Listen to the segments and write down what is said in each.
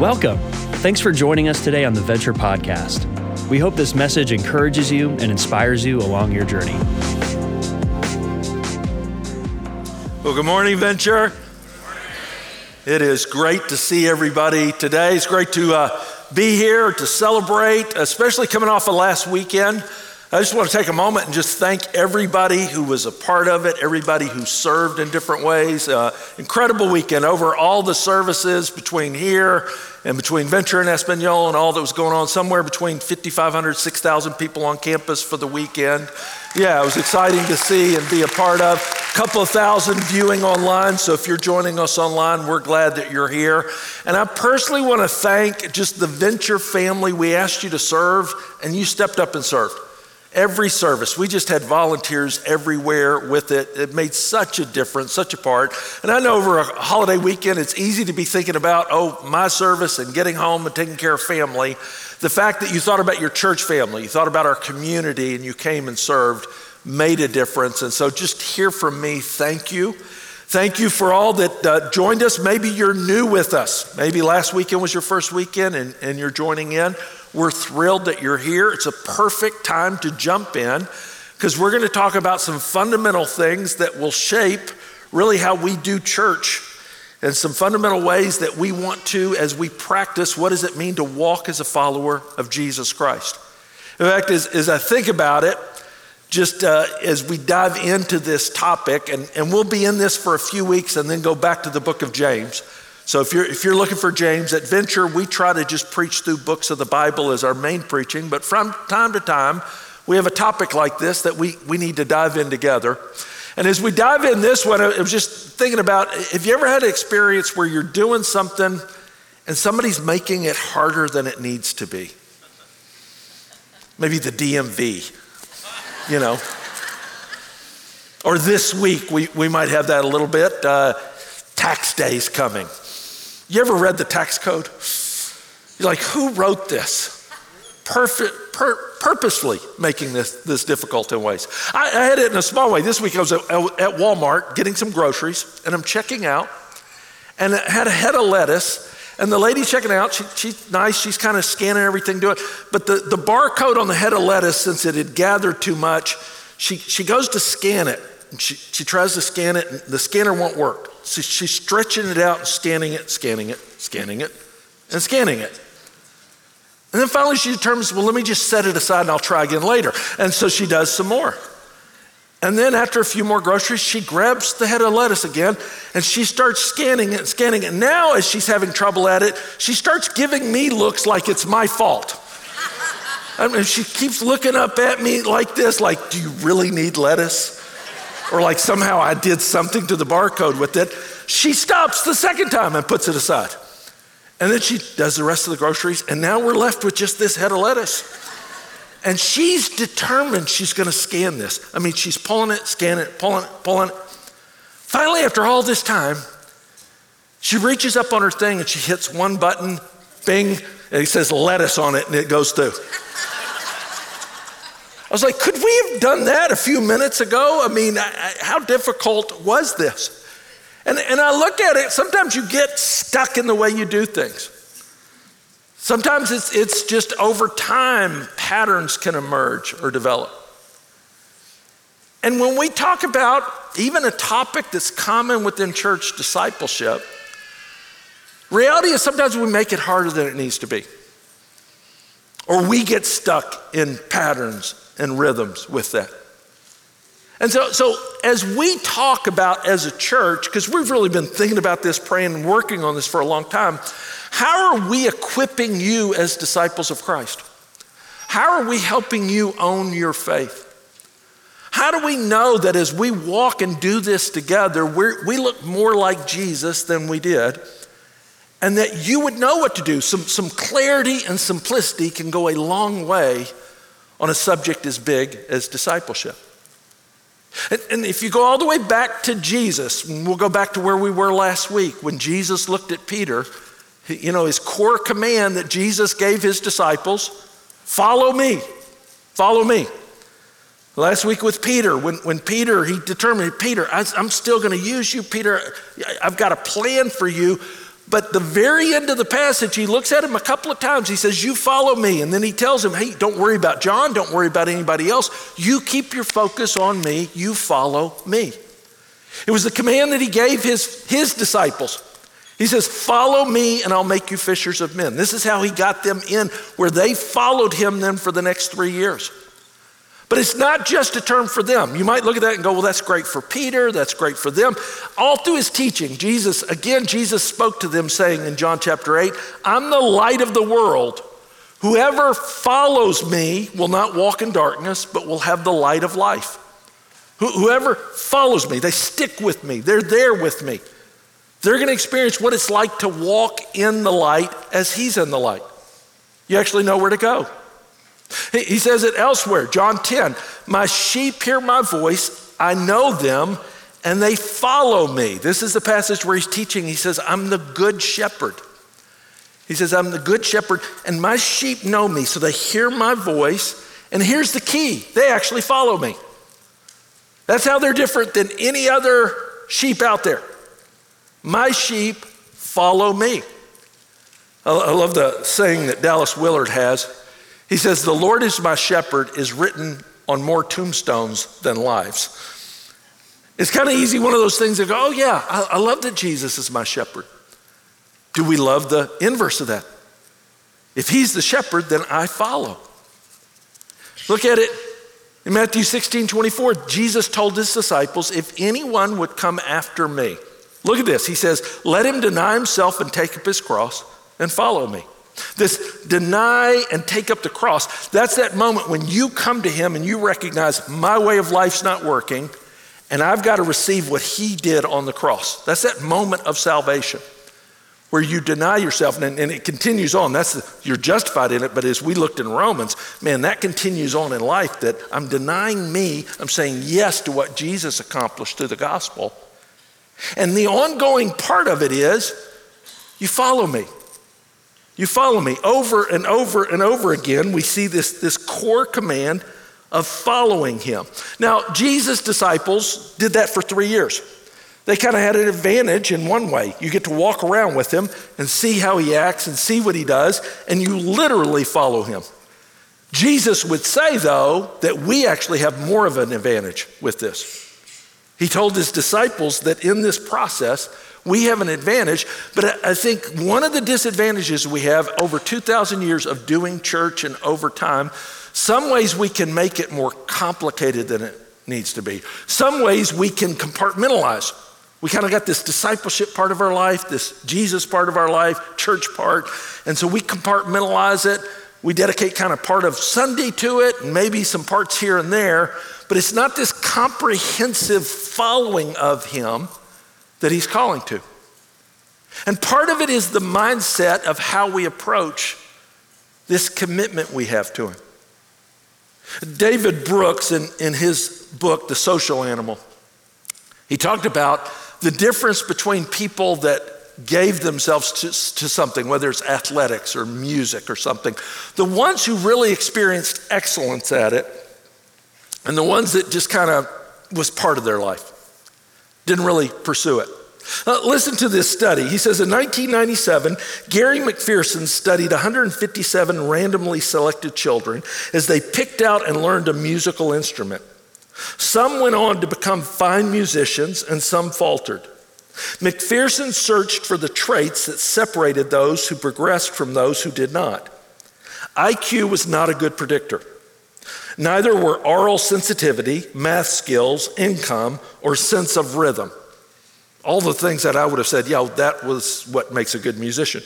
Welcome. Thanks for joining us today on the Venture Podcast. We hope this message encourages you and inspires you along your journey. Well, good morning, Venture. It is great to see everybody today. It's great to uh, be here to celebrate, especially coming off of last weekend. I just want to take a moment and just thank everybody who was a part of it, everybody who served in different ways. Uh, incredible weekend over all the services between here and between Venture and Espanol and all that was going on, somewhere between 5,500, 6,000 people on campus for the weekend. Yeah, it was exciting to see and be a part of. A couple of thousand viewing online, so if you're joining us online, we're glad that you're here. And I personally want to thank just the Venture family. We asked you to serve, and you stepped up and served. Every service, we just had volunteers everywhere with it. It made such a difference, such a part. And I know over a holiday weekend, it's easy to be thinking about, oh, my service and getting home and taking care of family. The fact that you thought about your church family, you thought about our community, and you came and served made a difference. And so just hear from me, thank you. Thank you for all that uh, joined us. Maybe you're new with us. Maybe last weekend was your first weekend and, and you're joining in. We're thrilled that you're here. It's a perfect time to jump in because we're going to talk about some fundamental things that will shape really how we do church and some fundamental ways that we want to, as we practice, what does it mean to walk as a follower of Jesus Christ? In fact, as, as I think about it, just uh, as we dive into this topic, and, and we'll be in this for a few weeks and then go back to the book of James. So if you're, if you're looking for James at Venture, we try to just preach through books of the Bible as our main preaching, but from time to time, we have a topic like this that we, we need to dive in together. And as we dive in this one, I was just thinking about have you ever had an experience where you're doing something and somebody's making it harder than it needs to be? Maybe the DMV, you know. Or this week, we, we might have that a little bit. Uh, tax day's coming. You ever read the tax code? You're like, who wrote this? Perfect, pur- purposely making this, this difficult in ways. I, I, had it in a small way. This week I was at, at Walmart getting some groceries, and I'm checking out, and it had a head of lettuce. And the lady checking out, she, she's nice, she's kind of scanning everything, doing But the, the barcode on the head of lettuce, since it had gathered too much, she, she goes to scan it. She, she tries to scan it, and the scanner won't work. So she's stretching it out scanning it, scanning it, scanning it, and scanning it. And then finally she determines, well, let me just set it aside and I'll try again later. And so she does some more. And then after a few more groceries, she grabs the head of lettuce again and she starts scanning it, scanning it. Now, as she's having trouble at it, she starts giving me looks like it's my fault. I mean, she keeps looking up at me like this, like, do you really need lettuce? or like somehow I did something to the barcode with it. She stops the second time and puts it aside. And then she does the rest of the groceries, and now we're left with just this head of lettuce. And she's determined she's gonna scan this. I mean, she's pulling it, scanning it, pulling it, pulling it. Finally, after all this time, she reaches up on her thing and she hits one button, bing, and it says lettuce on it, and it goes through. I was like, could we have done that a few minutes ago? I mean, I, how difficult was this? And, and I look at it, sometimes you get stuck in the way you do things. Sometimes it's, it's just over time, patterns can emerge or develop. And when we talk about even a topic that's common within church discipleship, reality is sometimes we make it harder than it needs to be. Or we get stuck in patterns and rhythms with that. And so, so as we talk about as a church, because we've really been thinking about this, praying and working on this for a long time, how are we equipping you as disciples of Christ? How are we helping you own your faith? How do we know that as we walk and do this together, we look more like Jesus than we did? And that you would know what to do. Some, some clarity and simplicity can go a long way on a subject as big as discipleship. And, and, if you go all the way back to Jesus, we'll go back to where we were last week when Jesus looked at Peter, you know, his core command that Jesus gave his disciples follow me, follow me. Last week with Peter, when, when Peter, he determined, Peter, I, I'm still going to use you, Peter. I've got a plan for you, But the very end of the passage, he looks at him a couple of times. He says, You follow me. And then he tells him, Hey, don't worry about John. Don't worry about anybody else. You keep your focus on me. You follow me. It was the command that he gave his, his disciples. He says, Follow me and I'll make you fishers of men. This is how he got them in, where they followed him then for the next three years. But it's not just a term for them. You might look at that and go, well, that's great for Peter, that's great for them. All through his teaching, Jesus, again, Jesus spoke to them saying in John chapter 8, I'm the light of the world. Whoever follows me will not walk in darkness, but will have the light of life. Whoever follows me, they stick with me, they're there with me. They're going to experience what it's like to walk in the light as he's in the light. You actually know where to go. He says it elsewhere, John 10 My sheep hear my voice, I know them, and they follow me. This is the passage where he's teaching. He says, I'm the good shepherd. He says, I'm the good shepherd, and my sheep know me, so they hear my voice. And here's the key they actually follow me. That's how they're different than any other sheep out there. My sheep follow me. I love the saying that Dallas Willard has. He says, The Lord is my shepherd is written on more tombstones than lives. It's kind of easy, one of those things that go, Oh, yeah, I, I love that Jesus is my shepherd. Do we love the inverse of that? If he's the shepherd, then I follow. Look at it in Matthew 16 24. Jesus told his disciples, If anyone would come after me, look at this. He says, Let him deny himself and take up his cross and follow me. This deny and take up the cross, that's that moment when you come to Him and you recognize my way of life's not working and I've got to receive what He did on the cross. That's that moment of salvation where you deny yourself and, and it continues on. That's the, you're justified in it, but as we looked in Romans, man, that continues on in life that I'm denying me, I'm saying yes to what Jesus accomplished through the gospel. And the ongoing part of it is you follow me. You follow me. Over and over and over again, we see this, this core command of following him. Now, Jesus' disciples did that for three years. They kind of had an advantage in one way. You get to walk around with him and see how he acts and see what he does, and you literally follow him. Jesus would say, though, that we actually have more of an advantage with this. He told his disciples that in this process, we have an advantage, but I think one of the disadvantages we have over 2,000 years of doing church and over time, some ways we can make it more complicated than it needs to be. Some ways we can compartmentalize. We kind of got this discipleship part of our life, this Jesus part of our life, church part, and so we compartmentalize it. We dedicate kind of part of Sunday to it, and maybe some parts here and there, but it's not this comprehensive following of Him that he's calling to. And part of it is the mindset of how we approach this commitment we have to him. David Brooks, in, in his book, The Social Animal, he talked about the difference between people that gave themselves to, to, something, whether it's athletics or music or something, the ones who really experienced excellence at it, and the ones that just kind of was part of their life didn't really pursue it. Uh, listen to this study. He says in 1997, Gary McPherson studied 157 randomly selected children as they picked out and learned a musical instrument. Some went on to become fine musicians and some faltered. McPherson searched for the traits that separated those who progressed from those who did not. IQ was not a good predictor. Neither were aural sensitivity, math skills, income, or sense of rhythm. All the things that I would have said, yeah, that was what makes a good musician.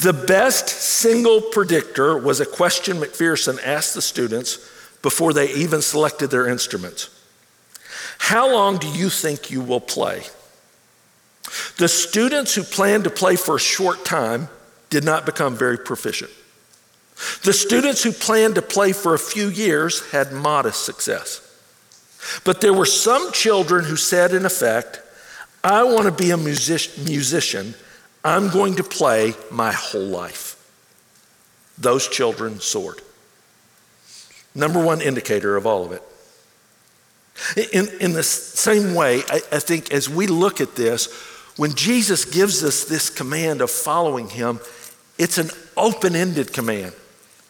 The best single predictor was a question McPherson asked the students before they even selected their instruments How long do you think you will play? The students who planned to play for a short time did not become very proficient. The students who planned to play for a few years had modest success. But there were some children who said, in effect, I want to be a music- musician. I'm going to play my whole life. Those children soared. Number one indicator of all of it. In, in the same way, I, I think as we look at this, when Jesus gives us this command of following him, it's an open ended command.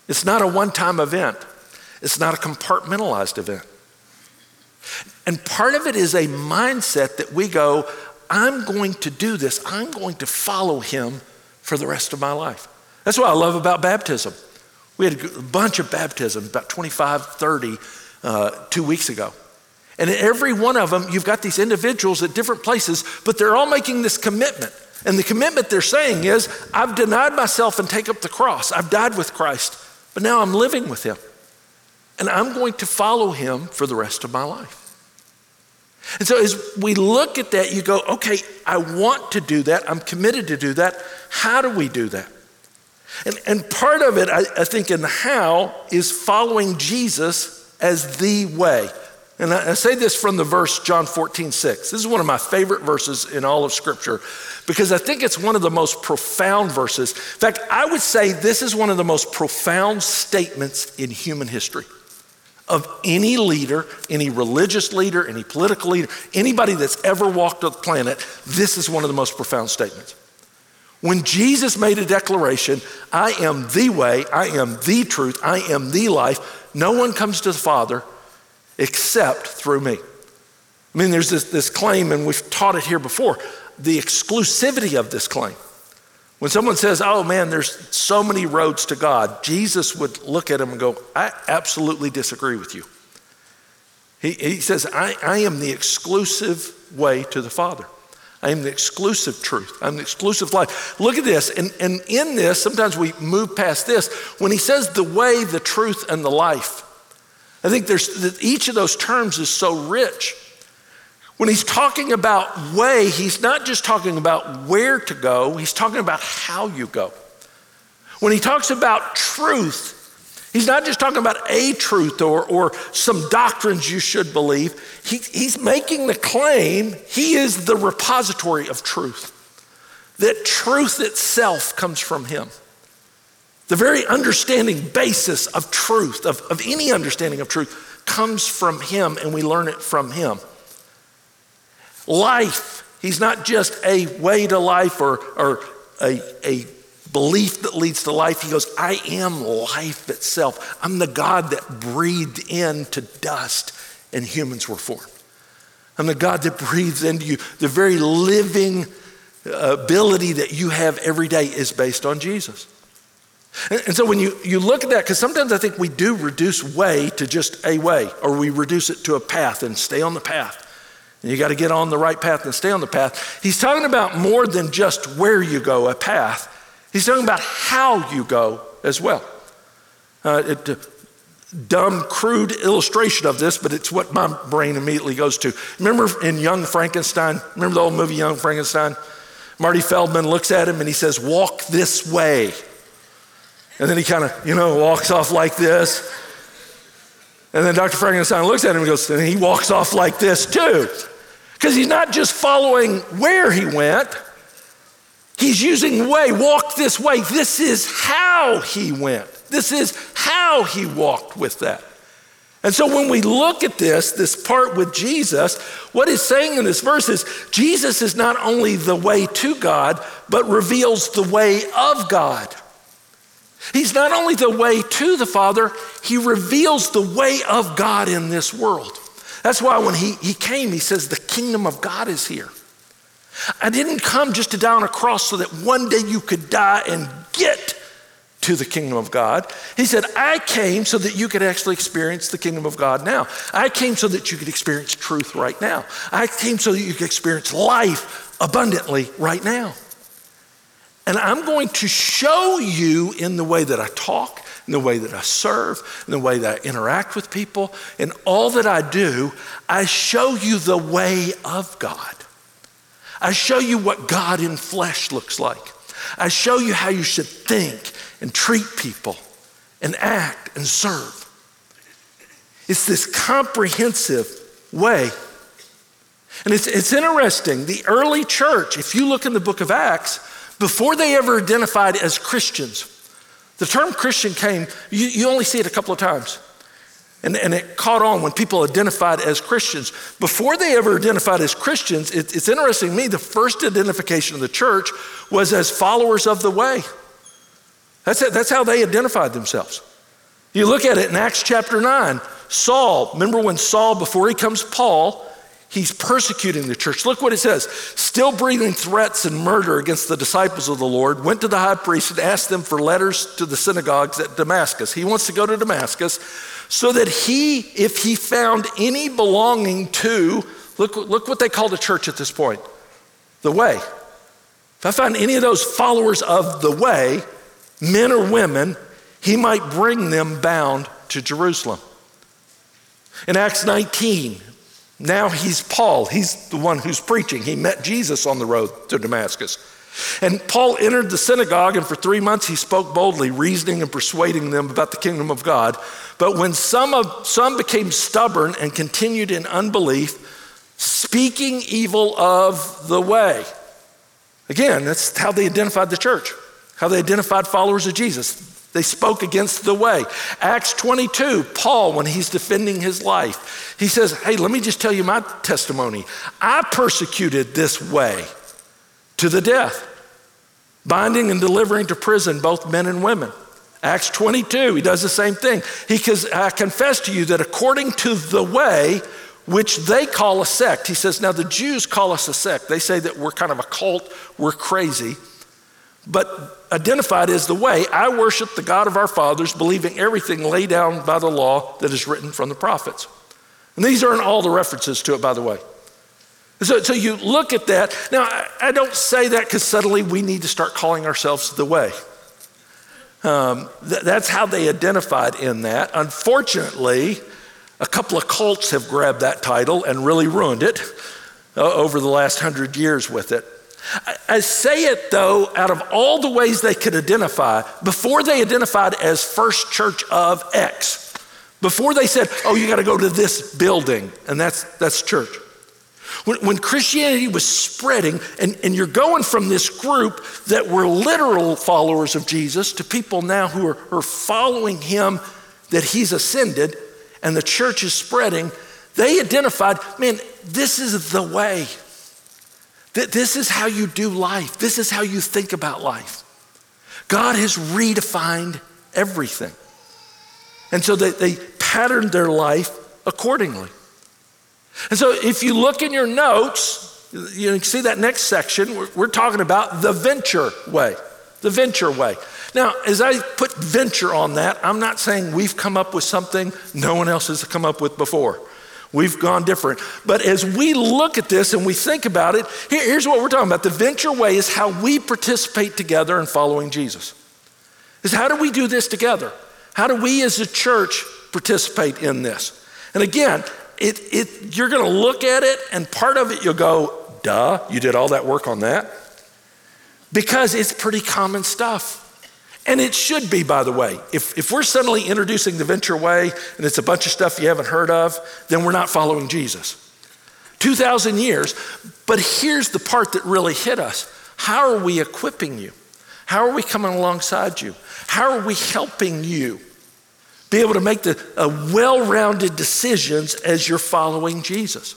It's not a one time event, it's not a compartmentalized event. And part of it is a mindset that we go, I'm going to do this, I'm going to follow him for the rest of my life. That's what I love about baptism. We had a bunch of baptisms, about 25, 30, uh, two weeks ago. And in every one of them, you've got these individuals at different places, but they're all making this commitment. And the commitment they're saying is, I've denied myself and take up the cross. I've died with Christ, but now I'm living with him. And I'm going to follow him for the rest of my life. And so as we look at that, you go, okay, I want to do that. I'm committed to do that. How do we do that? And, and part of it, I, I think, in the how is following Jesus as the way. And I, say this from the verse John 14, 6. This is one of my favorite verses in all of Scripture because I think it's one of the most profound verses. In fact, I would say this is one of the most profound statements in human history of any leader, any religious leader, any political leader, anybody that's ever walked the planet, this is one of the most profound statements. When Jesus made a declaration, I am the way, I am the truth, I am the life, no one comes to the Father except through me. I mean, there's this, this claim, and we've taught it here before the exclusivity of this claim. When someone says, Oh man, there's so many roads to God, Jesus would look at him and go, I absolutely disagree with you. He, he says, I, I am the exclusive way to the Father. I am the exclusive truth. I'm the exclusive life. Look at this. And, and in this, sometimes we move past this. When he says the way, the truth, and the life, I think there's each of those terms is so rich. When he's talking about way, he's not just talking about where to go, he's talking about how you go. When he talks about truth, he's not just talking about a truth or, or some doctrines you should believe. He, he's making the claim he is the repository of truth, that truth itself comes from him. The very understanding basis of truth, of, of any understanding of truth, comes from him, and we learn it from him life. He's not just a way to life or, or a, a belief that leads to life. He goes, I am life itself. I'm the God that breathed into dust and humans were formed. I'm the God that breathes into you. The very living uh, ability that you have every day is based on Jesus. And, so when you, you look at that, because sometimes I think we do reduce way to just a way, or we reduce it to a path and stay on the path. And you got to get on the right path and stay on the path. He's talking about more than just where you go, a path. He's talking about how you go as well. Uh, it, uh, dumb, crude illustration of this, but it's what my brain immediately goes to. Remember in Young Frankenstein? Remember the old movie Young Frankenstein? Marty Feldman looks at him and he says, Walk this way. And then he kind of, you know, walks off like this. And then Dr. Frankenstein looks at him and goes, and he walks off like this too. Because he's not just following where he went, he's using way, walk this way. This is how he went. This is how he walked with that. And so when we look at this, this part with Jesus, what he's saying in this verse is Jesus is not only the way to God, but reveals the way of God. He's not only the way to the Father, he reveals the way of God in this world. That's why when he, he came, he says, The kingdom of God is here. I didn't come just to die on a cross so that one day you could die and get to the kingdom of God. He said, I came so that you could actually experience the kingdom of God now. I came so that you could experience truth right now. I came so that you could experience life abundantly right now. And I'm going to show you in the way that I talk, in the way that I serve, in the way that I interact with people, in all that I do, I show you the way of God. I show you what God in flesh looks like. I show you how you should think and treat people and act and serve. It's this comprehensive way. And it's, it's interesting. The early church, if you look in the book of Acts, before they ever identified as Christians, the term Christian came, you, you only see it a couple of times. And, and it caught on when people identified as Christians. Before they ever identified as Christians, it, it's interesting to me, the first identification of the church was as followers of the way. That's, it, that's how they identified themselves. You look at it in Acts chapter 9, Saul, remember when Saul, before he comes Paul, he's persecuting the church. Look what it says still breathing threats and murder against the disciples of the Lord, went to the high priest and asked them for letters to the synagogues at Damascus. He wants to go to Damascus so that he, if he found any belonging to, look, look what they call the church at this point the way. If I find any of those followers of the way, men or women, he might bring them bound to Jerusalem. In Acts 19, now he's Paul. He's the one who's preaching. He met Jesus on the road to Damascus. And Paul entered the synagogue, and for three months he spoke boldly, reasoning and persuading them about the kingdom of God. But when some, of, some became stubborn and continued in unbelief, speaking evil of the way. Again, that's how they identified the church, how they identified followers of Jesus. They spoke against the way. Acts 22, Paul, when he's defending his life, he says, Hey, let me just tell you my testimony. I persecuted this way to the death, binding and delivering to prison both men and women. Acts 22, he does the same thing. He says, I confess to you that according to the way, which they call a sect, he says, now the Jews call us a sect. They say that we're kind of a cult, we're crazy. But identified as the way, I worship the God of our fathers, believing everything laid down by the law that is written from the prophets. And these aren't all the references to it, by the way. So, so you look at that. Now, I, I don't say that because suddenly we need to start calling ourselves the way. Um, th- that's how they identified in that. Unfortunately, a couple of cults have grabbed that title and really ruined it uh, over the last hundred years with it. I, say it though, out of all the ways they could identify, before they identified as First Church of X, before they said, oh, you got to go to this building, and that's, that's church. When, when Christianity was spreading, and, and you're going from this group that were literal followers of Jesus to people now who are, are following him that he's ascended, and the church is spreading, they identified, man, this is the way. This is how you do life. This is how you think about life. God has redefined everything. And so they, they patterned their life accordingly. And so if you look in your notes, you can see that next section, we're, we're talking about the venture way. The venture way. Now, as I put venture on that, I'm not saying we've come up with something no one else has come up with before. We've gone different. But as we look at this and we think about it, here, here's what we're talking about. The venture way is how we participate together in following Jesus. Is how do we do this together? How do we as a church participate in this? And again, it, it, you're going to look at it, and part of it you'll go, duh, you did all that work on that. Because it's pretty common stuff. And it should be, by the way. If, if we're suddenly introducing the venture way and it's a bunch of stuff you haven't heard of, then we're not following Jesus. 2,000 years, but here's the part that really hit us. How are we equipping you? How are we coming alongside you? How are we helping you? be able to make the uh, well rounded decisions as you're following Jesus.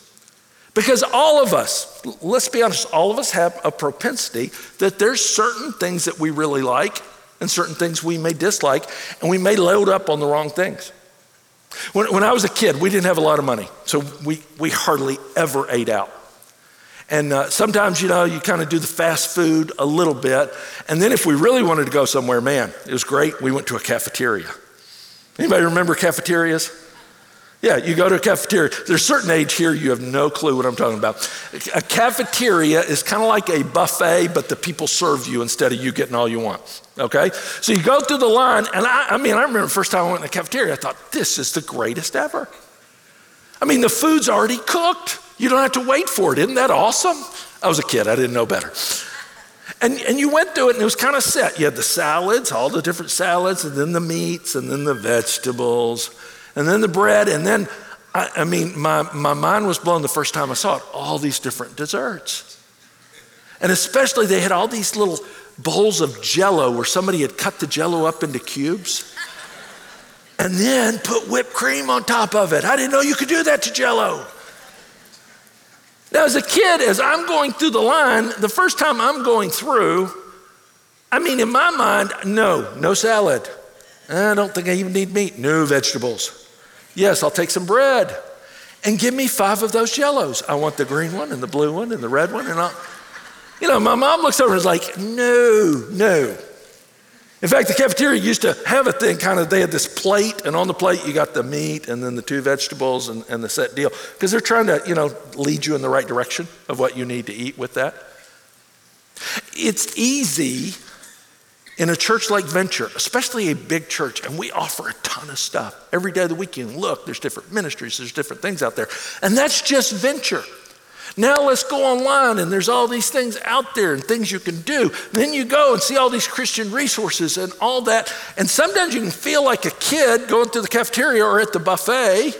Because all of us, let's be honest, all of us have a propensity that there's certain things that we really like and certain things we may dislike, and we may load up on the wrong things. When, when I was a kid, we didn't have a lot of money, so we, we hardly ever ate out. And uh, sometimes, you know, you kind of do the fast food a little bit. And then if we really wanted to go somewhere, man, it was great. We went to a cafeteria. Anybody remember cafeterias? Yeah, you go to a cafeteria. There's a certain age here, you have no clue what I'm talking about. A cafeteria is kind of like a buffet, but the people serve you instead of you getting all you want. Okay? So you go through the line, and I, I mean, I remember the first time I went in a cafeteria, I thought, this is the greatest ever. I mean, the food's already cooked. You don't have to wait for it. Isn't that awesome? I was a kid, I didn't know better. And, and you went through it and it was kind of set. You had the salads, all the different salads, and then the meats, and then the vegetables, and then the bread. And then, I, I mean, my, my mind was blown the first time I saw it all these different desserts. And especially, they had all these little bowls of jello where somebody had cut the jello up into cubes. and then put whipped cream on top of it. I didn't know you could do that to jello. Now, as a kid, as I'm going through the line, the first time I'm going through, I mean, in my mind, no, no salad. I don't think I even need meat. No vegetables. Yes, I'll take some bread and give me five of those yellows. I want the green one and the blue one and the red one. And I'll, you know, my mom looks over and is like, no, no. In fact, the cafeteria used to have a thing kind of, they had this plate, and on the plate you got the meat and then the two vegetables and, and the set deal. Because they're trying to, you know, lead you in the right direction of what you need to eat with that. It's easy in a church like Venture, especially a big church, and we offer a ton of stuff. Every day of the week you can look, there's different ministries, there's different things out there. And that's just Venture. Now let's go online and there's all these things out there and things you can do. Then you go and see all these Christian resources and all that. And sometimes you can feel like a kid going to the cafeteria or at the buffet.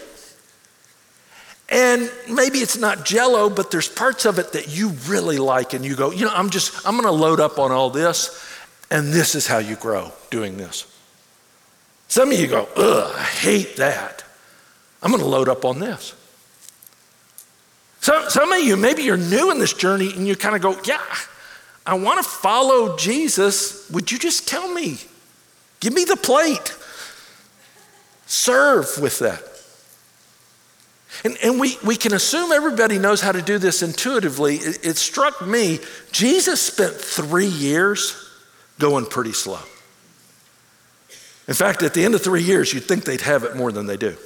And maybe it's not jello, but there's parts of it that you really like and you go, you know, I'm just, I'm gonna load up on all this. And this is how you grow doing this. Some of you go, ugh, I hate that. I'm gonna load up on this. Some, some of you, maybe you're new in this journey and you kind of go, Yeah, I want to follow Jesus. Would you just tell me? Give me the plate. Serve with that. And, and we, we can assume everybody knows how to do this intuitively. It, it struck me, Jesus spent three years going pretty slow. In fact, at the end of three years, you'd think they'd have it more than they do.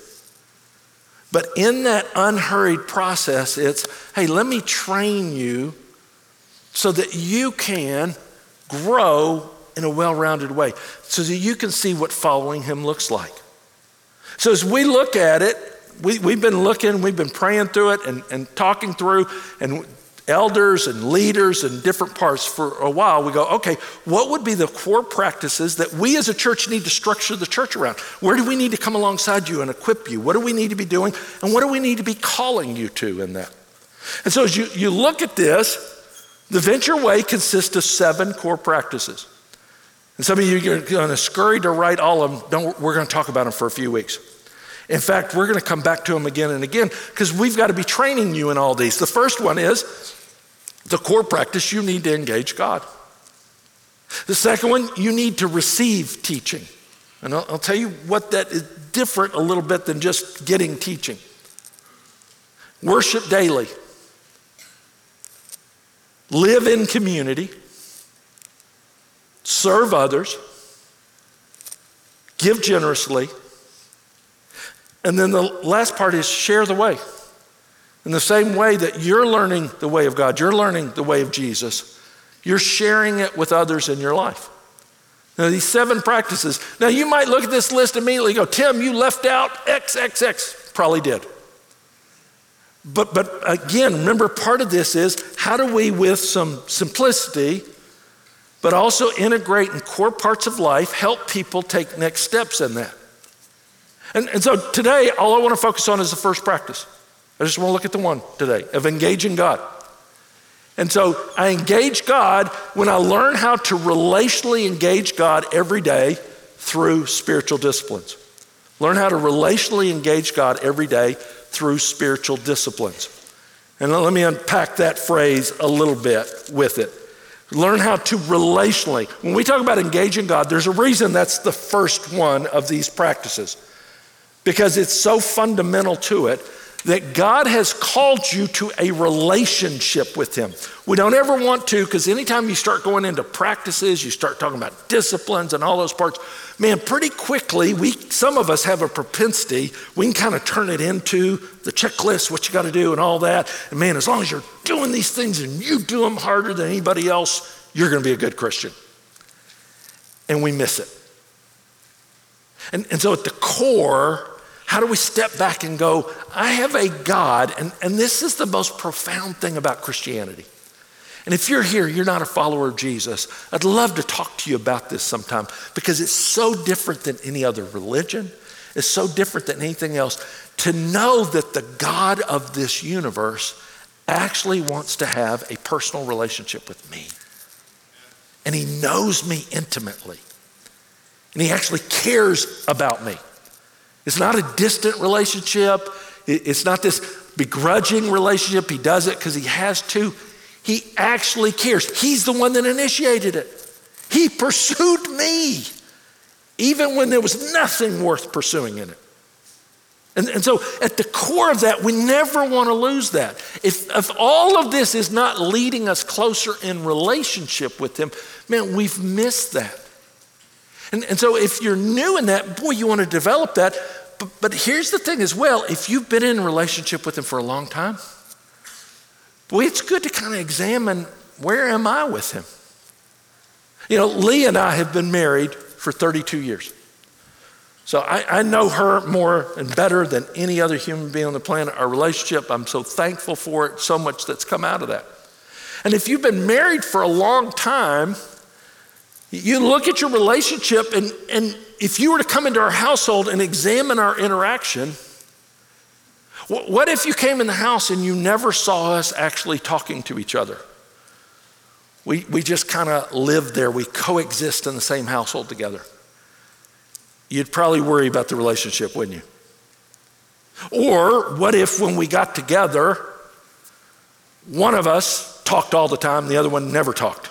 But in that unhurried process, it's hey, let me train you so that you can grow in a well rounded way, so that you can see what following Him looks like. So as we look at it, we, we've been looking, we've been praying through it and, and talking through, and elders and leaders and different parts for a while, we go, okay, what would be the core practices that we as a church need to structure the church around? Where do we need to come alongside you and equip you? What do we need to be doing? And what do we need to be calling you to in that? And so as you, you look at this, the venture way consists of seven core practices. And some of you are going to scurry to write all of them. Don't, we're going to talk about them for a few weeks. In fact, we're going to come back to them again and again because we've got to be training you in all these. The first one is the core practice, you need to engage God. The second one, you need to receive teaching. And I'll, I'll, tell you what that is different a little bit than just getting teaching. Worship daily, live in community, serve others, give generously, and then the last part is share the way. In the same way that you're learning the way of God, you're learning the way of Jesus, you're sharing it with others in your life. Now, these seven practices. Now, you might look at this list immediately go, Tim, you left out XXX. Probably did. But, but again, remember, part of this is how do we, with some simplicity, but also integrate in core parts of life, help people take next steps in that? And, and so today, all I want to focus on is the first practice. I just want to look at the one today of engaging God. And so I engage God when I learn how to relationally engage God every day through spiritual disciplines. Learn how to relationally engage God every day through spiritual disciplines. And let me unpack that phrase a little bit with it. Learn how to relationally. When we talk about engaging God, there's a reason that's the first one of these practices because it's so fundamental to it that God has called you to a relationship with Him. We don't ever want to, because anytime you start going into practices, you start talking about disciplines and all those parts, man, pretty quickly, we some of us have a propensity, we can kind of turn it into the checklist, what you got to do, and all that. And man, as long as you're doing these things and you do them harder than anybody else, you're going to be a good Christian. And we miss it. And, and so at the core, how do we step back and go, I have a God, and, and this is the most profound thing about Christianity. And if you're here, you're not a follower of Jesus, I'd love to talk to you about this sometime because it's so different than any other religion. It's so different than anything else. To know that the God of this universe actually wants to have a personal relationship with me. And he knows me intimately. And he actually cares about me. It's not a distant relationship. It's not this begrudging relationship. He does it because he has to. He actually cares. He's the one that initiated it. He pursued me, even when there was nothing worth pursuing in it. And, and so, at the core of that, we never want to lose that. If, if all of this is not leading us closer in relationship with Him, man, we've missed that. And, and so, if you're new in that, boy, you want to develop that. But, but here's the thing as well if you've been in a relationship with Him for a long time, boy, it's good to kind of examine where am I with Him? You know, Lee and I have been married for 32 years. So I, I, know her more and better than any other human being on the planet. Our relationship, I'm so thankful for it, so much that's come out of that. And if you've been married for a long time, you look at your relationship, and, and if you were to come into our household and examine our interaction, what if you came in the house and you never saw us actually talking to each other? We, we just kind of live there, we coexist in the same household together you'd probably worry about the relationship, wouldn't you? Or what if when we got together, one of us talked all the time, the other one never talked?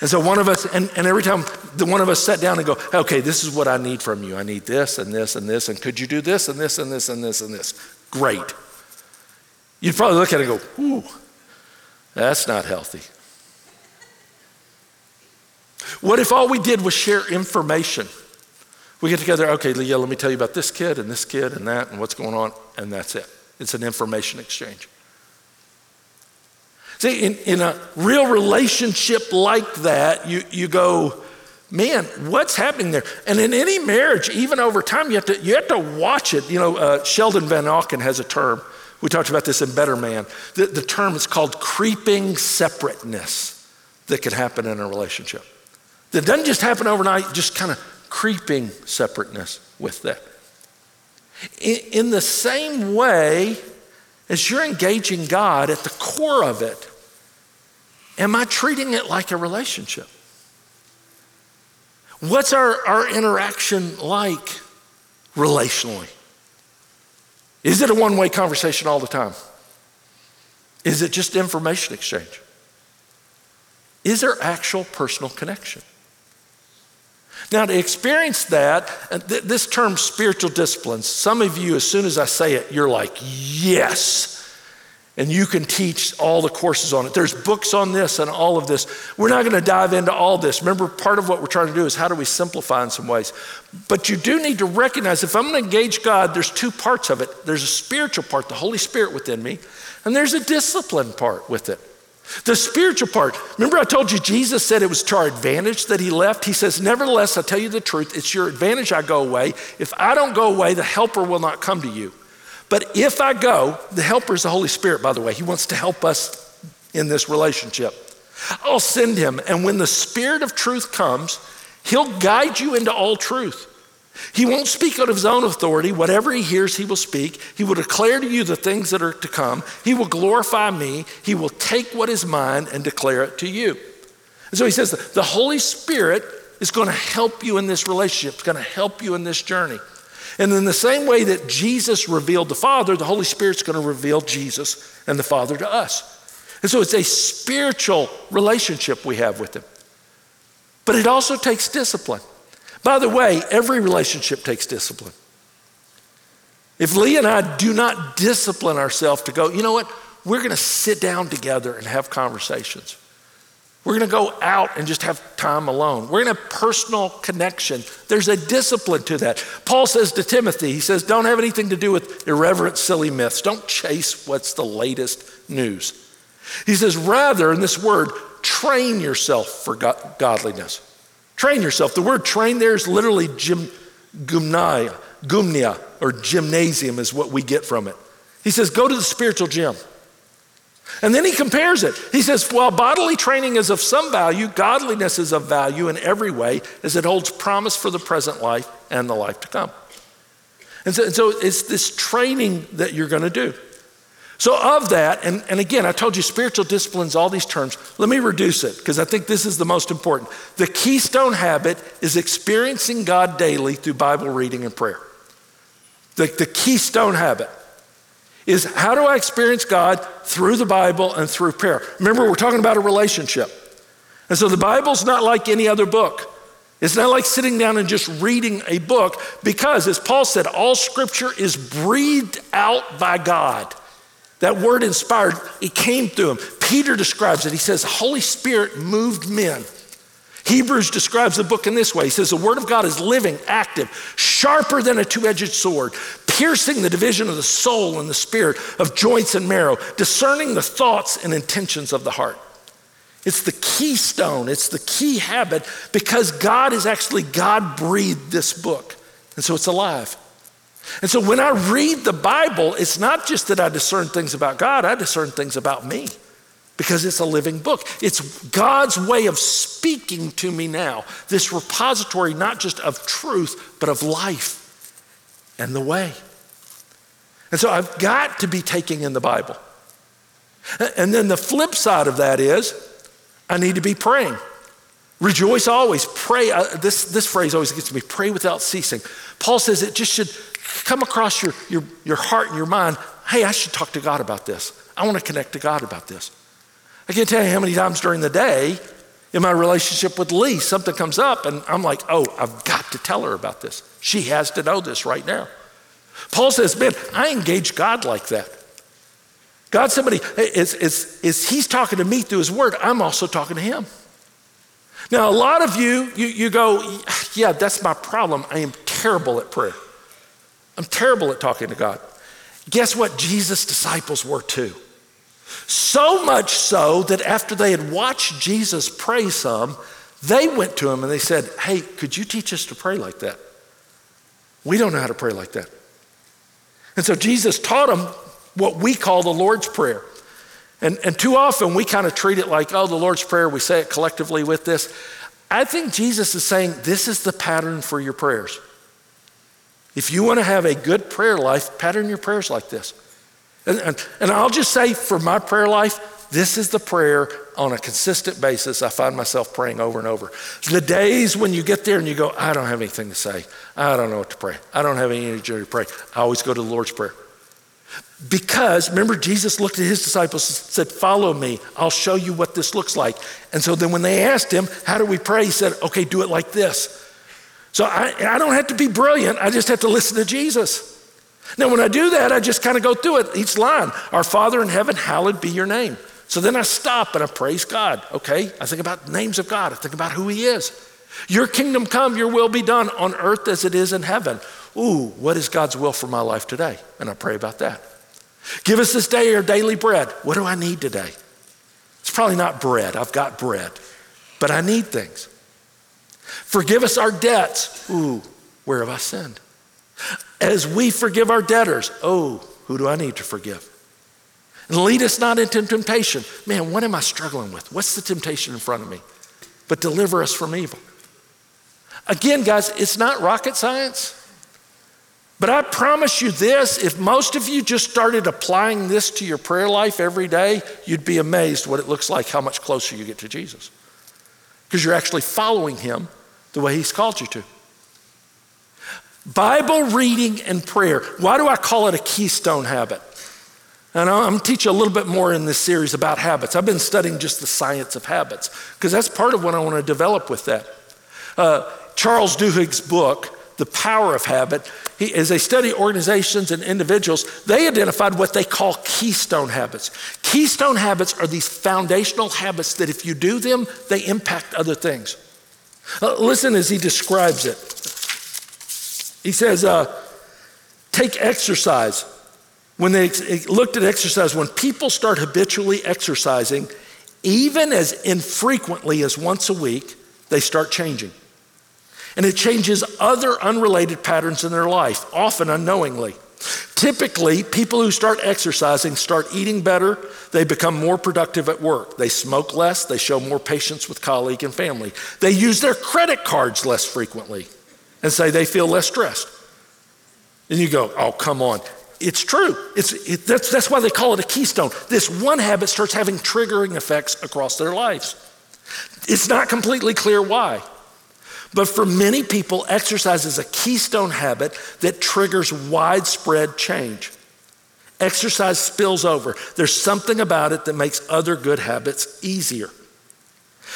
And so one of us, and, and every time the one of us sat down and go, okay, this is what I need from you. I need this and this and this, and could you do this and this and this and this and this? Great. You'd probably look at it and go, ooh, that's not healthy. What if all we did was share information? We get together, okay, Leah, let me tell you about this kid and this kid and that and what's going on, and that's it. It's an information exchange. See, in, in a real relationship like that, you, you go, man, what's happening there? And in any marriage, even over time, you have to, you have to watch it. You know, uh, Sheldon Vanauken has a term. We talked about this in Better Man. The, the term is called creeping separateness that can happen in a relationship. That doesn't just happen overnight, just kind of creeping separateness with that. In the same way, as you're engaging God at the core of it, am I treating it like a relationship? What's our, our interaction like relationally? Is it a one way conversation all the time? Is it just information exchange? Is there actual personal connection? Now, to experience that, uh, th- this term spiritual disciplines, some of you, as soon as I say it, you're like, yes. And you can teach all the courses on it. There's books on this and all of this. We're not going to dive into all this. Remember, part of what we're trying to do is how do we simplify in some ways. But you do need to recognize if I'm going to engage God, there's two parts of it there's a spiritual part, the Holy Spirit within me, and there's a discipline part with it. The spiritual part, remember I told you Jesus said it was to our advantage that he left? He says, Nevertheless, I tell you the truth, it's your advantage I go away. If I don't go away, the helper will not come to you. But if I go, the helper is the Holy Spirit, by the way. He wants to help us in this relationship. I'll send him, and when the Spirit of truth comes, he'll guide you into all truth. He won't speak out of his own authority. Whatever he hears, he will speak. He will declare to you the things that are to come. He will glorify me. He will take what is mine and declare it to you. And so he says the Holy Spirit is going to help you in this relationship, it's going to help you in this journey. And in the same way that Jesus revealed the Father, the Holy Spirit's going to reveal Jesus and the Father to us. And so it's a spiritual relationship we have with Him. But it also takes discipline. By the way, every relationship takes discipline. If Lee and I do not discipline ourselves to go, you know what? We're going to sit down together and have conversations. We're going to go out and just have time alone. We're going to have personal connection. There's a discipline to that. Paul says to Timothy, he says, don't have anything to do with irreverent, silly myths. Don't chase what's the latest news. He says, rather, in this word, train yourself for godliness. Train yourself. The word train there is literally gym, gumnia, gumnia, or gymnasium is what we get from it. He says, go to the spiritual gym. And then he compares it. He says, while bodily training is of some value, godliness is of value in every way, as it holds promise for the present life and the life to come. And so, and so it's this training that you're going to do. So, of that, and, and again, I told you spiritual disciplines, all these terms, let me reduce it because I think this is the most important. The keystone habit is experiencing God daily through Bible reading and prayer. the, the keystone habit is how do I experience God through the Bible and through prayer? Remember, we're talking about a relationship. And so the Bible's not like any other book. It's not like sitting down and just reading a book because, as Paul said, all scripture is breathed out by God. That word inspired, it came through him. Peter describes it. He says, Holy Spirit moved men. Hebrews describes the book in this way. He says, The word of God is living, active, sharper than a two edged sword, piercing the division of the soul and the spirit, of joints and marrow, discerning the thoughts and intentions of the heart. It's the keystone, it's the key habit because God is actually, God breathed this book. And so it's alive. And so when I read the Bible, it's not just that I discern things about God, I discern things about me because it's a living book. It's God's way of speaking to me now, this repository not just of truth, but of life and the way. And so I've got to be taking in the Bible. And then the flip side of that is, I need to be praying. Rejoice always. Pray. Uh, this, this phrase always gets me pray without ceasing. Paul says it just should come across your, your, your heart and your mind hey, I should talk to God about this. I want to connect to God about this. I can't tell you how many times during the day in my relationship with Lee, something comes up and I'm like, oh, I've got to tell her about this. She has to know this right now. Paul says, man, I engage God like that. God, somebody, is, is, is he's talking to me through his word, I'm also talking to him. Now, a lot of you, you, you go, yeah, that's my problem. I am terrible at prayer. I'm terrible at talking to God. Guess what? Jesus' disciples were too. So much so that after they had watched Jesus pray some, they went to him and they said, Hey, could you teach us to pray like that? We don't know how to pray like that. And so Jesus taught them what we call the Lord's Prayer. And, and too often we kind of treat it like, oh, the Lord's Prayer, we say it collectively with this. I think Jesus is saying this is the pattern for your prayers. If you want to have a good prayer life, pattern your prayers like this. And, and, and, I'll just say for my prayer life, this is the prayer on a consistent basis I find myself praying over and over. The days when you get there and you go, I don't have anything to say. I don't know what to pray. I don't have any energy to pray. I always go to the Lord's Prayer. Because remember, Jesus looked at his disciples and said, Follow me. I'll show you what this looks like. And so then when they asked him, How do we pray? He said, Okay, do it like this. So I, I don't have to be brilliant, I just have to listen to Jesus. Now, when I do that, I just kind of go through it each line Our Father in heaven, hallowed be your name. So then I stop and I praise God. Okay, I think about the names of God, I think about who He is. Your kingdom come, your will be done on earth as it is in heaven. Ooh, what is God's will for my life today? And I pray about that. Give us this day our daily bread. What do I need today? It's probably not bread. I've got bread, but I need things. Forgive us our debts. Ooh, where have I sinned? As we forgive our debtors, oh, who do I need to forgive? And lead us not into temptation. Man, what am I struggling with? What's the temptation in front of me? But deliver us from evil. Again, guys, it's not rocket science. But I promise you this if most of you just started applying this to your prayer life every day, you'd be amazed what it looks like, how much closer you get to Jesus. Because you're actually following him the way he's called you to. Bible reading and prayer. Why do I call it a keystone habit? And I'm going to teach you a little bit more in this series about habits. I've been studying just the science of habits because that's part of what I want to develop with that. Uh, Charles Duhigg's book, The Power of Habit, he, as they study organizations and individuals, they identified what they call keystone habits. Keystone habits are these foundational habits that if you do them, they impact other things. Uh, listen as he describes it. He says, uh, take exercise. When they ex- looked at exercise, when people start habitually exercising, even as infrequently as once a week, they start changing and it changes other unrelated patterns in their life, often unknowingly. Typically, people who start exercising start eating better, they become more productive at work, they smoke less, they show more patience with colleague and family, they use their credit cards less frequently and say they feel less stressed. And you go, oh, come on. It's true. It's, it, that's, that's why they call it a keystone. This one habit starts having triggering effects across their lives. It's not completely clear why. But for many people, exercise is a keystone habit that triggers widespread change. Exercise spills over. There's something about it that makes other good habits easier.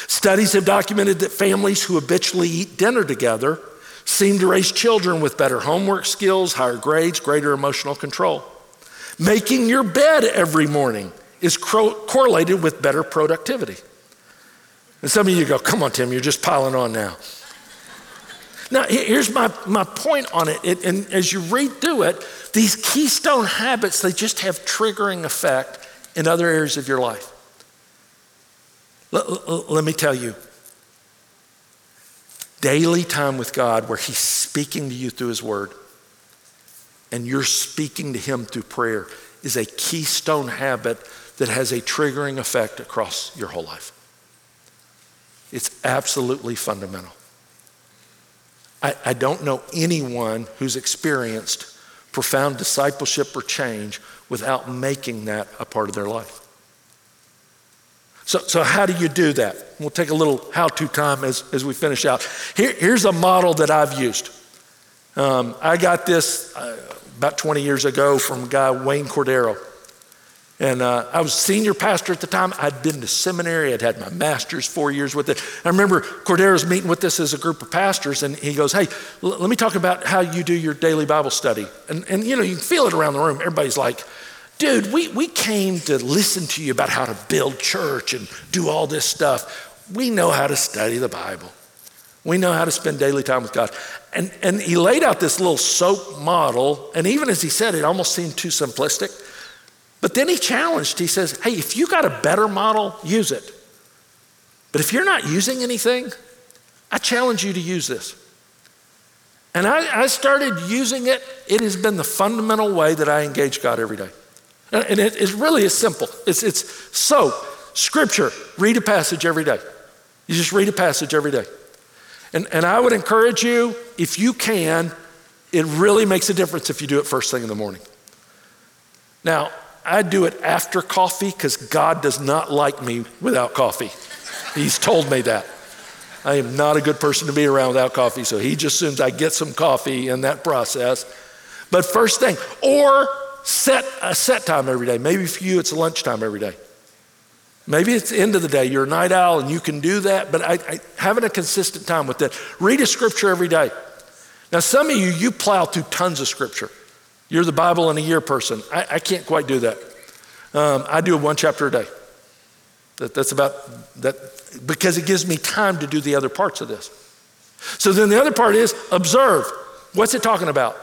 Studies have documented that families who habitually eat dinner together seem to raise children with better homework skills, higher grades, greater emotional control. Making your bed every morning is cro- correlated with better productivity. And some of you go, come on, Tim, you're just piling on now. Now, here's my, my point on it. it. And as you read through it, these keystone habits, they just have triggering effect in other areas of your life. Let, let me tell you, daily time with God where He's speaking to you through His Word and you're speaking to Him through prayer is a keystone habit that has a triggering effect across your whole life. It's absolutely fundamental. I, I don't know anyone who's experienced profound discipleship or change without making that a part of their life. So, so how do you do that? We'll take a little how to time as, as we finish out. Here, here's a model that I've used. Um, I got this uh, about 20 years ago from a guy, Wayne Cordeiro. And uh, I was senior pastor at the time. I'd been to seminary. I'd had my master's four years with it. I remember Cordeiro's meeting with us as a group of pastors, and he goes, "Hey, l- let me talk about how you do your daily Bible study." And, and you know, you can feel it around the room. Everybody's like, "Dude, we, we came to listen to you about how to build church and do all this stuff. We know how to study the Bible. We know how to spend daily time with God." And, and he laid out this little SOAP model, and even as he said, it almost seemed too simplistic. But then he challenged, he says, hey, if you got a better model, use it. But if you're not using anything, I challenge you to use this. And I, I started using it. It has been the fundamental way that I engage God every day. And it, it really is simple. It's, it's so, scripture, read a passage every day. You just read a passage every day. And, and I would encourage you, if you can, it really makes a difference if you do it first thing in the morning. Now, I do it after coffee because God does not like me without coffee. He's told me that. I am not a good person to be around without coffee, so he just assumes I get some coffee in that process. But first thing, or set a set time every day. Maybe for you, it's lunchtime every day. Maybe it's the end of the day. You're a night owl and you can do that, but I, I, having a consistent time with that. Read a scripture every day. Now, some of you, you plow through tons of scripture. You're the Bible in a year person. I, I can't quite do that. Um, I do one chapter a day. That, that's about that because it gives me time to do the other parts of this. So then the other part is observe. What's it talking about?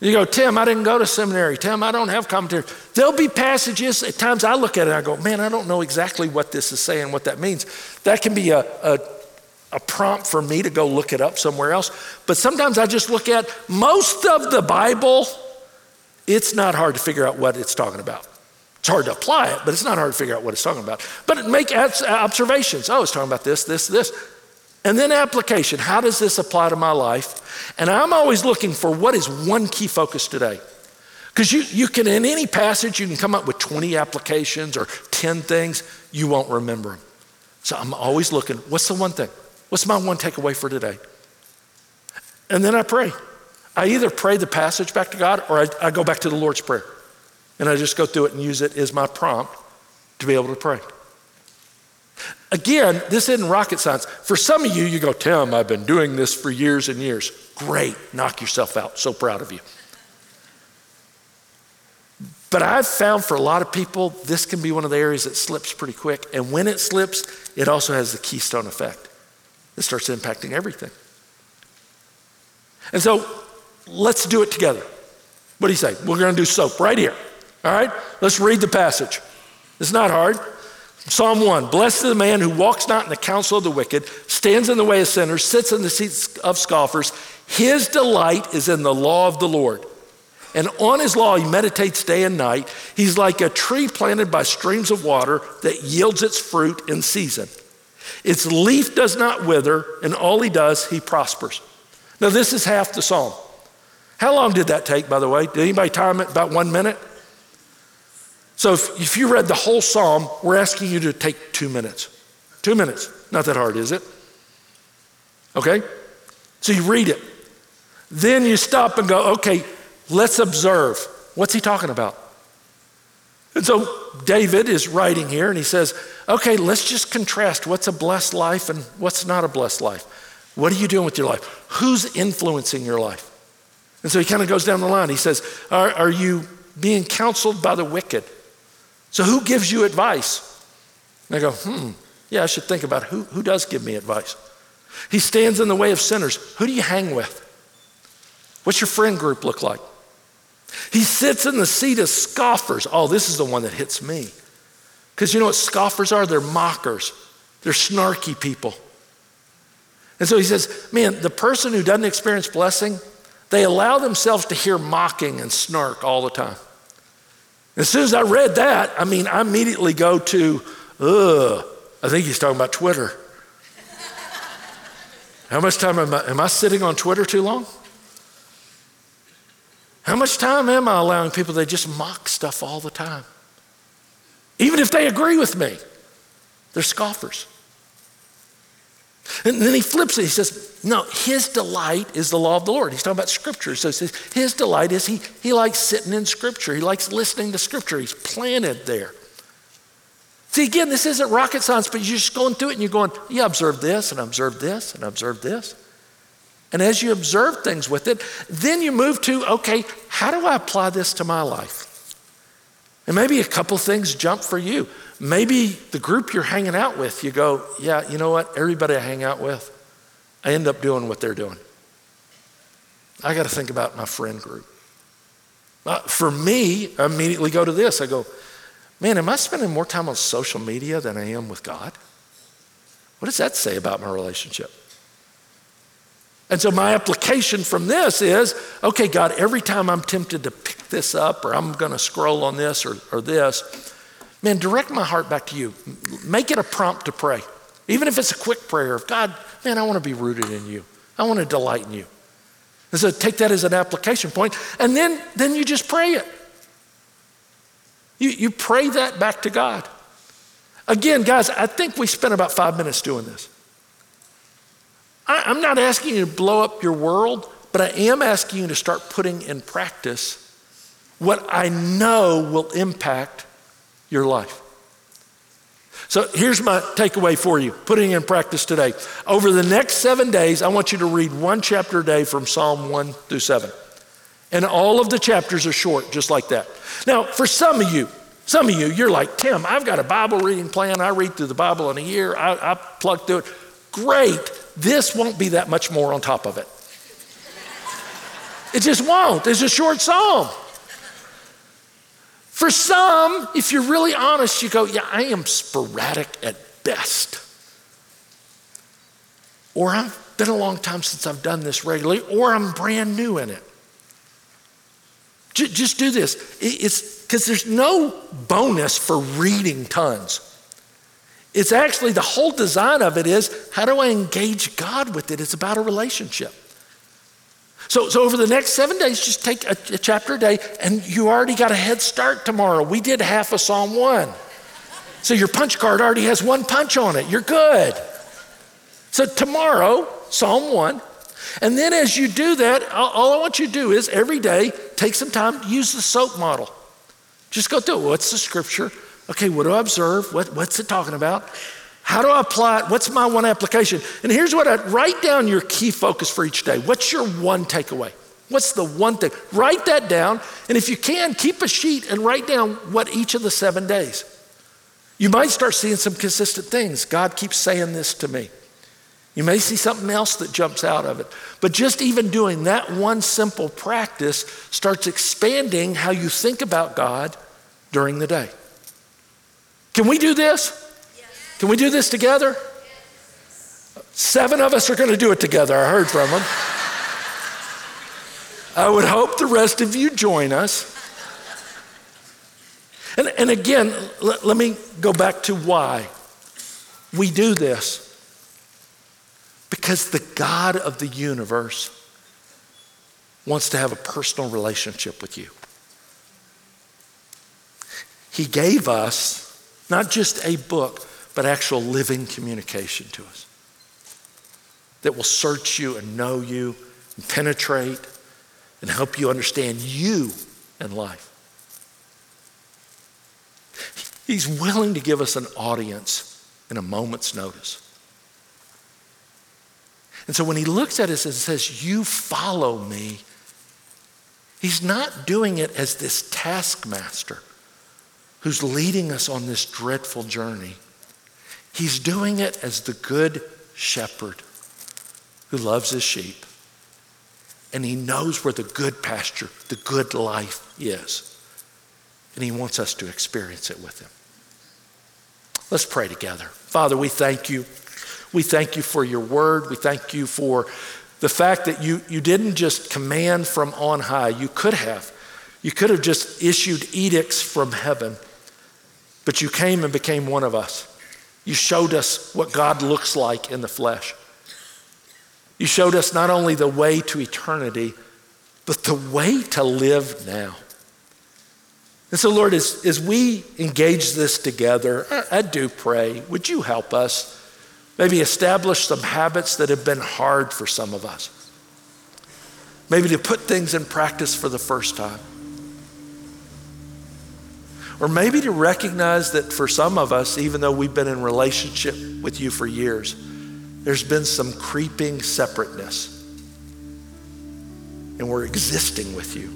You go, Tim, I didn't go to seminary. Tim, I don't have commentary. There'll be passages, at times I look at it I go, man, I don't know exactly what this is saying, what that means. That can be a, a a prompt for me to go look it up somewhere else. But sometimes I just look at most of the Bible, it's not hard to figure out what it's talking about. It's hard to apply it, but it's not hard to figure out what it's talking about. But make observations. Oh, it's talking about this, this, this. And then application. How does this apply to my life? And I'm always looking for what is one key focus today. Because you, you can, in any passage, you can come up with 20 applications or 10 things, you won't remember them. So I'm always looking, what's the one thing? What's my one takeaway for today? And then I pray. I either pray the passage back to God or I, I, go back to the Lord's Prayer. And I just go through it and use it as my prompt to be able to pray. Again, this isn't rocket science. For some of you, you go, Tim, I've been doing this for years and years. Great, knock yourself out. So proud of you. But I've found for a lot of people, this can be one of the areas that slips pretty quick. And when it slips, it also has the keystone effect. It starts impacting everything. And so let's do it together. What do you say? We're going to do SOAP right here. All right? Let's read the passage. It's not hard. Psalm 1 Blessed is the man who walks not in the counsel of the wicked, stands in the way of sinners, sits in the seats of scoffers. His delight is in the law of the Lord. And on his law he meditates day and night. He's like a tree planted by streams of water that yields its fruit in season. Its leaf does not wither, and all he does, he prospers. Now, this is half the psalm. How long did that take, by the way? Did anybody time it about one minute? So, if, if you read the whole psalm, we're asking you to take two minutes. Two minutes. Not that hard, is it? Okay? So you read it. Then you stop and go, okay, let's observe. What's he talking about? And so David is writing here and he says, okay, let's just contrast what's a blessed life and what's not a blessed life. What are you doing with your life? Who's influencing your life? And so he kind of goes down the line. He says, are, are you being counseled by the wicked? So who gives you advice? And I go, hmm, yeah, I should think about who, who does give me advice. He stands in the way of sinners. Who do you hang with? What's your friend group look like? He sits in the seat of scoffers. Oh, this is the one that hits me. Because you know what scoffers are? They're mockers, they're snarky people. And so he says, man, the person who doesn't experience blessing, they allow themselves to hear mocking and snark all the time. As soon as I read that, I mean, I immediately go to, ugh, I think he's talking about Twitter. How much time am I, am I sitting on Twitter too long? How much time am I allowing people that just mock stuff all the time? Even if they agree with me, they're scoffers. And then he flips it. He says, No, his delight is the law of the Lord. He's talking about scripture. So he says, His delight is he, he likes sitting in scripture. He likes listening to scripture. He's planted there. See, again, this isn't rocket science, but you're just going through it and you're going, Yeah, observe this and observe this and observe this. And as you observe things with it, then you move to, okay, how do I apply this to my life? And maybe a couple things jump for you. Maybe the group you're hanging out with, you go, yeah, you know what? Everybody I hang out with, I end up doing what they're doing. I got to think about my friend group. Uh, for me, I immediately go to this. I go, man, am I spending more time on social media than I am with God? What does that say about my relationship? And so my application from this is okay, God, every time I'm tempted to pick this up or I'm going to scroll on this or, or this, man, direct my heart back to you. Make it a prompt to pray. Even if it's a quick prayer of God, man, I want to be rooted in you. I want to delight in you. And so take that as an application point, and then, then you just pray it. You, you pray that back to God. Again, guys, I think we spent about five minutes doing this. I, I'm not asking you to blow up your world, but I am asking you to start putting in practice what I know will impact your life. So here's my takeaway for you, putting in practice today. Over the next seven days, I want you to read one chapter a day from Psalm 1 through 7. And all of the chapters are short, just like that. Now, for some of you, some of you, you're like, Tim, I've got a Bible reading plan. I read through the Bible in a year. I, I plug through it. Great. This won't be that much more on top of it. It just won't. It's a short psalm. For some, if you're really honest, you go, yeah, I am sporadic at best. Or I've been a long time since I've done this regularly, or I'm brand new in it. J- just do this. It's because there's no bonus for reading tons. It's actually the whole design of it is how do I engage God with it? It's about a relationship. So, so over the next seven days, just take a, a chapter a day, and you already got a head start tomorrow. We did half of Psalm 1. So your punch card already has one punch on it. You're good. So tomorrow, Psalm 1. And then as you do that, all I want you to do is every day take some time, use the SOAP model. Just go through it. What's the scripture? Okay, what do I observe? What, what's it talking about? How do I apply it? What's my one application? And here's what I write down your key focus for each day. What's your one takeaway? What's the one thing? Write that down. And if you can, keep a sheet and write down what each of the seven days. You might start seeing some consistent things. God keeps saying this to me. You may see something else that jumps out of it. But just even doing that one simple practice starts expanding how you think about God during the day. Can we do this? Can we do this together? Seven of us are going to do it together. I heard from them. I would hope the rest of you join us. And, and again, let, let me go back to why we do this. Because the God of the universe wants to have a personal relationship with you. He gave us not just a book, but actual living communication to us. that will search you and know you and penetrate and help you understand you and life. He's willing to give us an audience in a moment's notice. And so when he looks at us and says, You follow me, he's not doing it as this taskmaster who's leading us on this dreadful journey. He's doing it as the good shepherd who loves his sheep. And he knows where the good pasture, the good life is. And he wants us to experience it with him. Let's pray together. Father, we thank you. We thank you for your word. We thank you for the fact that you, you didn't just command from on high. You could have. You could have just issued edicts from heaven, but you came and became one of us. You showed us what God looks like in the flesh. You showed us not only the way to eternity, but the way to live now. And so, Lord, as, as we engage this together, I, I do pray, would you help us maybe establish some habits that have been hard for some of us? Maybe to put things in practice for the first time. Or maybe to recognize that for some of us, even though we've been in relationship with you for years, there's been some creeping separateness. And we're existing with you.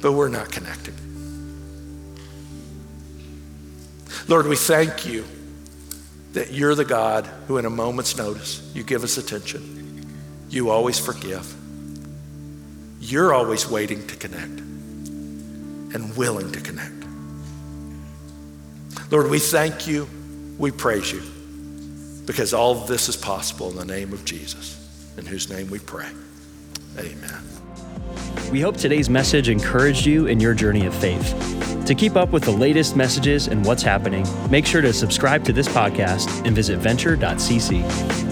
But we're not connected. Lord, we thank you that you're the God who, in a moment's notice, you give us attention. You always forgive. You're always waiting to connect and willing to connect. Lord, we thank you. We praise you because all this is possible in the name of Jesus, in whose name we pray. Amen. We hope today's message encouraged you in your journey of faith. To keep up with the latest messages and what's happening, make sure to subscribe to this podcast and visit venture.cc.